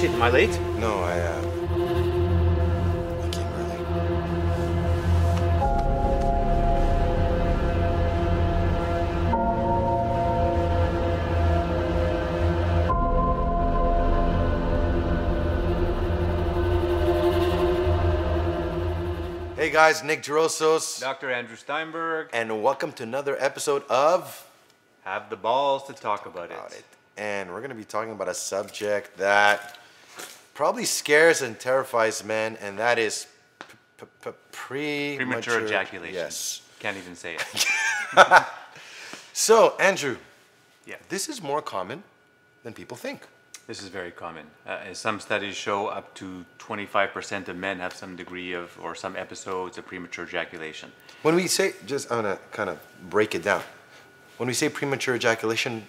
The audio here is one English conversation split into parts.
shit, am I late? No, I, uh. I came early. Hey guys, Nick Gerosos, Dr. Andrew Steinberg, and welcome to another episode of have the balls to talk about, About it. It. And we're going to be talking about a subject that probably scares and terrifies men, and that is p- p- p- premature, Premature ejaculation. Yes. Can't even say it. So, Andrew, yeah. this is more common than people think. This is very common. Uh, as some studies show up to 25% of men have some degree of, or some episodes of premature ejaculation. When we say, just I'm gonna kind of break it down. When we say premature ejaculation,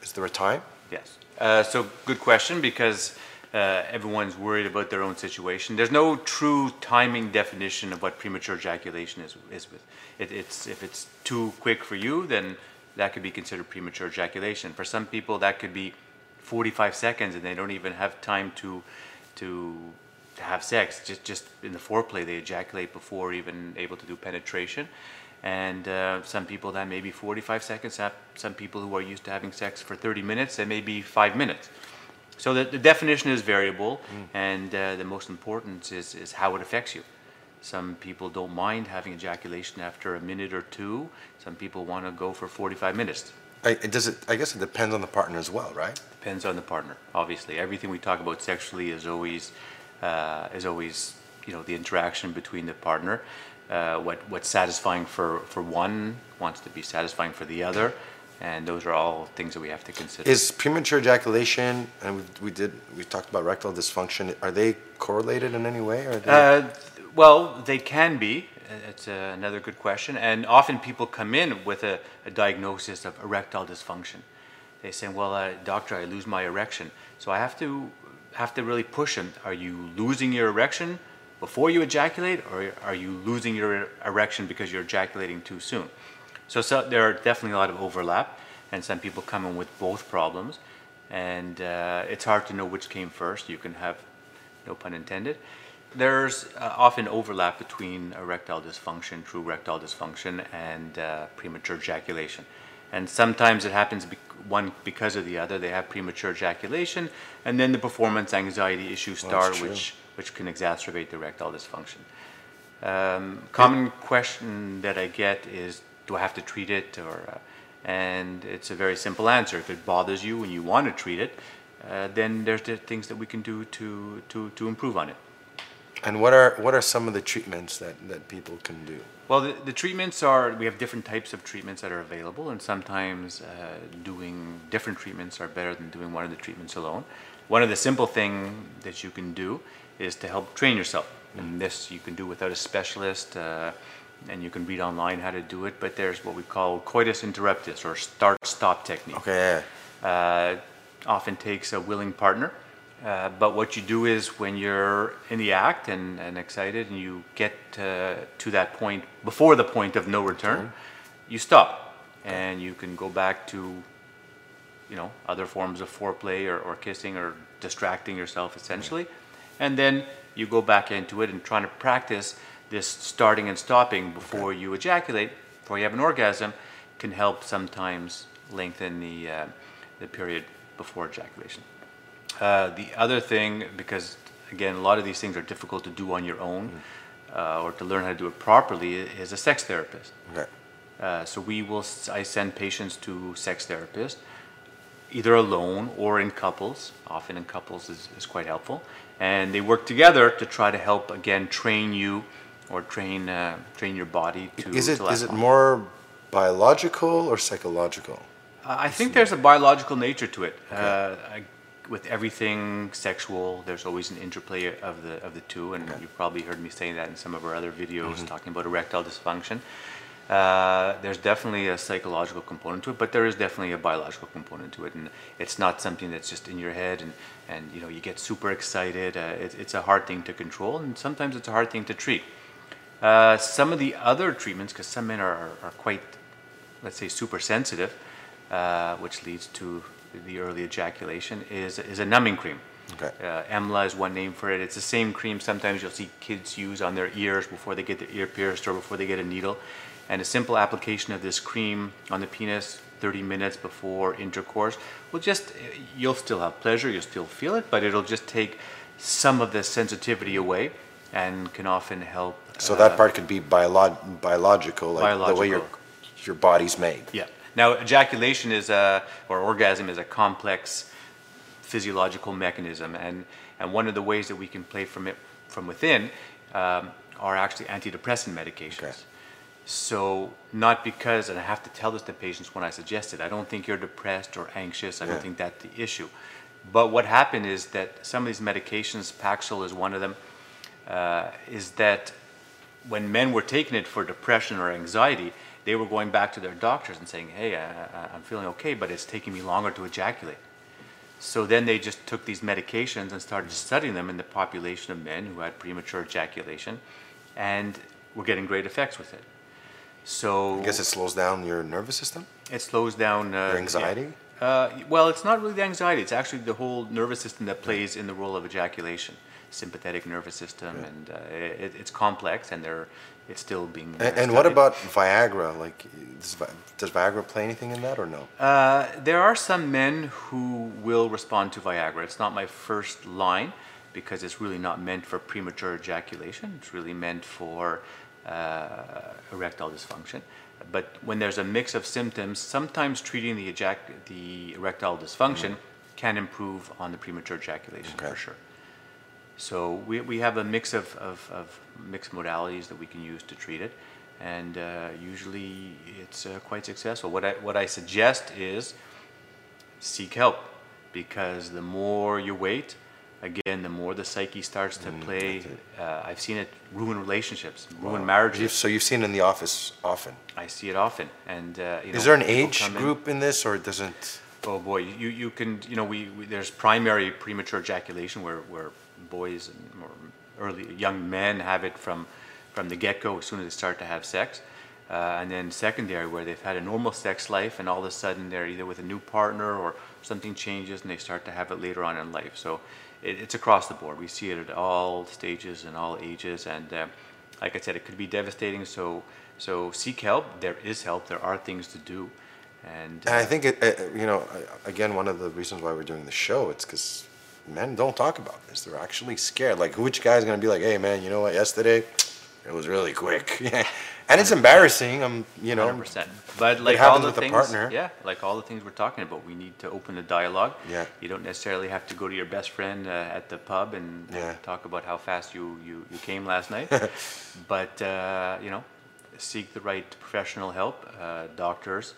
is there a time? Yes. Uh, so good question because uh, everyone's worried about their own situation. There's no true timing definition of what premature ejaculation is. is with. It, it's if it's too quick for you, then that could be considered premature ejaculation. For some people, that could be 45 seconds, and they don't even have time to to have sex. Just just in the foreplay, they ejaculate before even able to do penetration. And uh, some people that may be 45 seconds. Some people who are used to having sex for 30 minutes, that may be five minutes. So the, the definition is variable, and uh, the most important is, is how it affects you. Some people don't mind having ejaculation after a minute or two. Some people want to go for 45 minutes. I, does it, I guess it depends on the partner as well, right? Depends on the partner, obviously. Everything we talk about sexually is always uh, is always you know the interaction between the partner. Uh, what what's satisfying for for one wants to be satisfying for the other, and those are all things that we have to consider. Is premature ejaculation, and we, we did, we talked about erectile dysfunction, are they correlated in any way? Or Uh, well, they can be. It's uh, another good question. And often people come in with a, a diagnosis of erectile dysfunction. They say, "Well, uh, doctor, I lose my erection." So I have to have to really push them. Are you losing your erection before you ejaculate, or are you losing your erection because you're ejaculating too soon? So, so there are definitely a lot of overlap, and some people come in with both problems, and uh, it's hard to know which came first. You can have, no pun intended. There's uh, often overlap between erectile dysfunction, true erectile dysfunction, and uh, premature ejaculation. And sometimes it happens bec one because of the other. They have premature ejaculation, and then the performance anxiety issues start, true. which which can exacerbate the erectile dysfunction. Um, common question that I get is, do I have to treat it? Or, uh, and it's a very simple answer. If it bothers you and you want to treat it, uh, then there's the things that we can do to, to, to improve on it. and what are, what are some of the treatments that, that people can do? Well, the, the treatments are, we have different types of treatments that are available, and sometimes uh, doing different treatments are better than doing one of the treatments alone. One of the simple things that you can do is to help train yourself. And this you can do without a specialist, uh, and you can read online how to do it, but there's what we call coitus interruptus, or start-stop technique. Okay, uh, often takes a willing partner. Uh, but what you do is when you're in the act and, and excited and you get uh, to that point, before the point of no return, you stop. And you can go back to, you know, other forms of foreplay or, or kissing or distracting yourself essentially. And then you go back into it and trying to practice this starting and stopping before you ejaculate, before you have an orgasm, can help sometimes lengthen the, uh, the period before ejaculation. Uh, the other thing, because again, a lot of these things are difficult to do on your own uh, or to learn how to do it properly, is a sex therapist. okay. Uh, so we will, I send patients to sex therapists, either alone or in couples. Often in couples is, is quite helpful. And they work together to try to help, again, train you or train, uh, train your body to Is it, to is it longer. more biological or psychological? Uh, I think there's a biological nature to it. Uh, I, with everything sexual, there's always an interplay of the of the two, and you've probably heard me say that in some of our other videos talking about erectile dysfunction. Uh, there's definitely a psychological component to it, but there is definitely a biological component to it, and it's not something that's just in your head and and you know you get super excited. Uh, it, it's a hard thing to control, and sometimes it's a hard thing to treat. Uh, some of the other treatments, because some men are, are, quite, let's say, super sensitive, uh, which leads to the early ejaculation, is, is a numbing cream. Okay. Uh, EMLA is one name for it. It's the same cream sometimes you'll see kids use on their ears before they get their ear pierced or before they get a needle. And a simple application of this cream on the penis 30 minutes before intercourse will just, you'll still have pleasure, you'll still feel it, but it'll just take some of the sensitivity away and can often help. So uh, that part could be biolog- biological, like the way your your body's made. Yeah. Now, ejaculation is a, or orgasm is a complex physiological mechanism, and, and one of the ways that we can play from it from within um, are actually antidepressant medications. Okay. So, not because, and I have to tell this to patients when I suggest it, I don't think you're depressed or anxious, I Yeah. don't think that's the issue. But what happened is that some of these medications, Paxil is one of them, uh, is that when men were taking it for depression or anxiety, they were going back to their doctors and saying, "Hey, I, I'm feeling okay, but it's taking me longer to ejaculate." So then they just took these medications and started studying them in the population of men who had premature ejaculation, and were getting great effects with it. So I guess it slows down your nervous system, it slows down uh, your anxiety. Uh, well, it's not really the anxiety. It's actually the whole nervous system that plays in the role of ejaculation, sympathetic nervous system, and uh, it, it's complex, and they're, it's still being. And, and what about Viagra? Like, does, Vi- does Viagra play anything in that or no? Uh, there are some men who will respond to Viagra. It's not my first line because it's really not meant for premature ejaculation. It's really meant for erectile dysfunction. But when there's a mix of symptoms, sometimes treating the, ejac- the erectile dysfunction can improve on the premature ejaculation Okay. for sure. So we, we have a mix of, of, of mixed modalities that we can use to treat it, and uh, usually it's uh, quite successful. What I, what I suggest is seek help because the more you wait, again, the more the psyche starts to play. Uh, I've seen it ruin relationships, ruin You've- marriages. So you've seen it in the office often. I see it often. And uh, you know, Is there an age group in this, or it doesn't? Oh boy, you, you can, you know, we, we there's primary premature ejaculation where, where boys and or early young men have it from from the get go as soon as they start to have sex, uh, and then secondary where they've had a normal sex life and all of a sudden they're either with a new partner or something changes and they start to have it later on in life. So it, it's across the board. We see it at all stages and all ages, and uh, like I said, it could be devastating. So so seek help. There is help. There are things to do. And, And I think it, uh, you know, again, one of the reasons why we're doing the show, it's because men don't talk about this. They're actually scared. Like, which guy's gonna be like, "Hey, man, you know what? Yesterday, it was really quick," and it's embarrassing. I'm, you know, Hundred percent. But like all happens the with a things, partner. yeah, like all the things we're talking about, we need to open the dialogue. Yeah. You don't necessarily have to go to your best friend uh, at the pub and Yeah. talk about how fast you, you, you came last night. but uh, you know, seek the right professional help. Uh, doctors,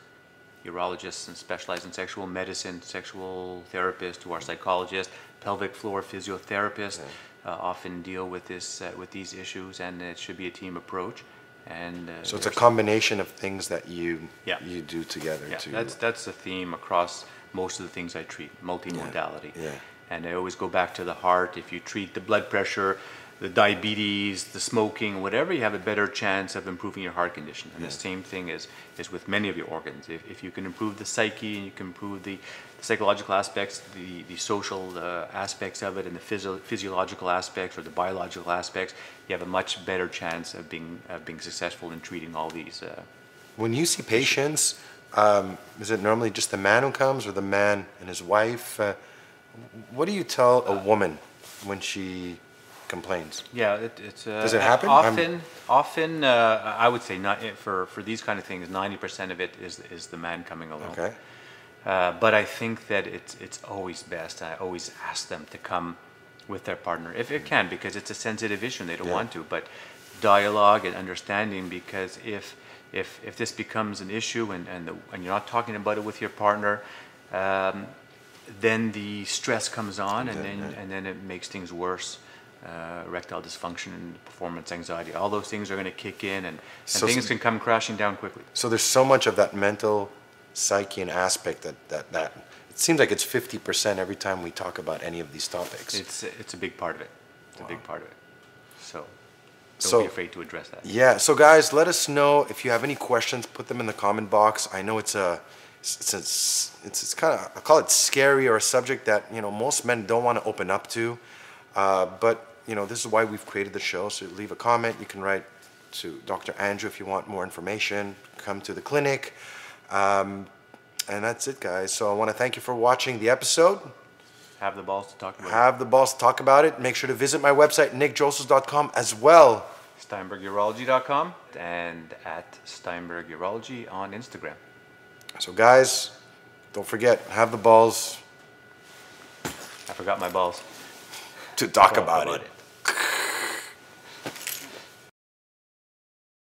urologists, and specialize in sexual medicine, sexual therapists who are psychologists, pelvic floor physiotherapists. Uh, often deal with this uh, with these issues, and it should be a team approach. And uh, so it's a combination of things that you Yeah. you do together yeah, to. that's that's the theme across most of the things I treat, multimodality. yeah. And I always go back to the heart. If you treat the blood pressure, the diabetes, the smoking, whatever, you have a better chance of improving your heart condition. And the same thing is is with many of your organs. If, if you can improve the psyche and you can improve the, psychological aspects, the, the social uh, aspects of it, and the physio- physiological aspects or the biological aspects, you have a much better chance of being of being successful in treating all these. Uh, When you see patients, um, is it normally just the man who comes, or the man and his wife? Uh, what do you tell a woman when she complains? Yeah, it, it's. Uh, Does it happen? I'm- Often, often, uh, I would say not for for these kind of things. Ninety percent of it is is the man coming alone. Okay. Uh, but I think that it's it's always best. I always ask them to come with their partner if it can, because it's a sensitive issue and they don't Yeah. want to. But dialogue and understanding, because if if if this becomes an issue and and, the, and you're not talking about it with your partner. Um, then the stress comes on, and then and then it makes things worse. Uh, erectile dysfunction and performance anxiety. All those things are going to kick in, and, and So- things can come crashing down quickly. So there's so much of that mental psyche and aspect that that that it seems like it's 50% every time we talk about any of these topics. It's it's a big part of it. It's a big part of it. So don't So- be afraid to address that. Yeah. So guys, let us know if you have any questions. Put them in the comment box. I know it's a since it's, it's kind of I call it scary or a subject that you know most men don't want to open up to. Uh, but you know this is why we've created the show. So leave a comment. You can write to Dr. Andrew if you want more information. Come to the clinic. Um, and that's it, guys. So I want to thank you for watching the episode. Have the balls to talk about Have the balls to talk about it. Make sure to visit my website, nickjoseph.com, as well. it. SteinbergUrology.com and at Steinberg Urology on Instagram. So, guys, don't forget, have the balls I forgot my balls. to talk Talk about, about it. it.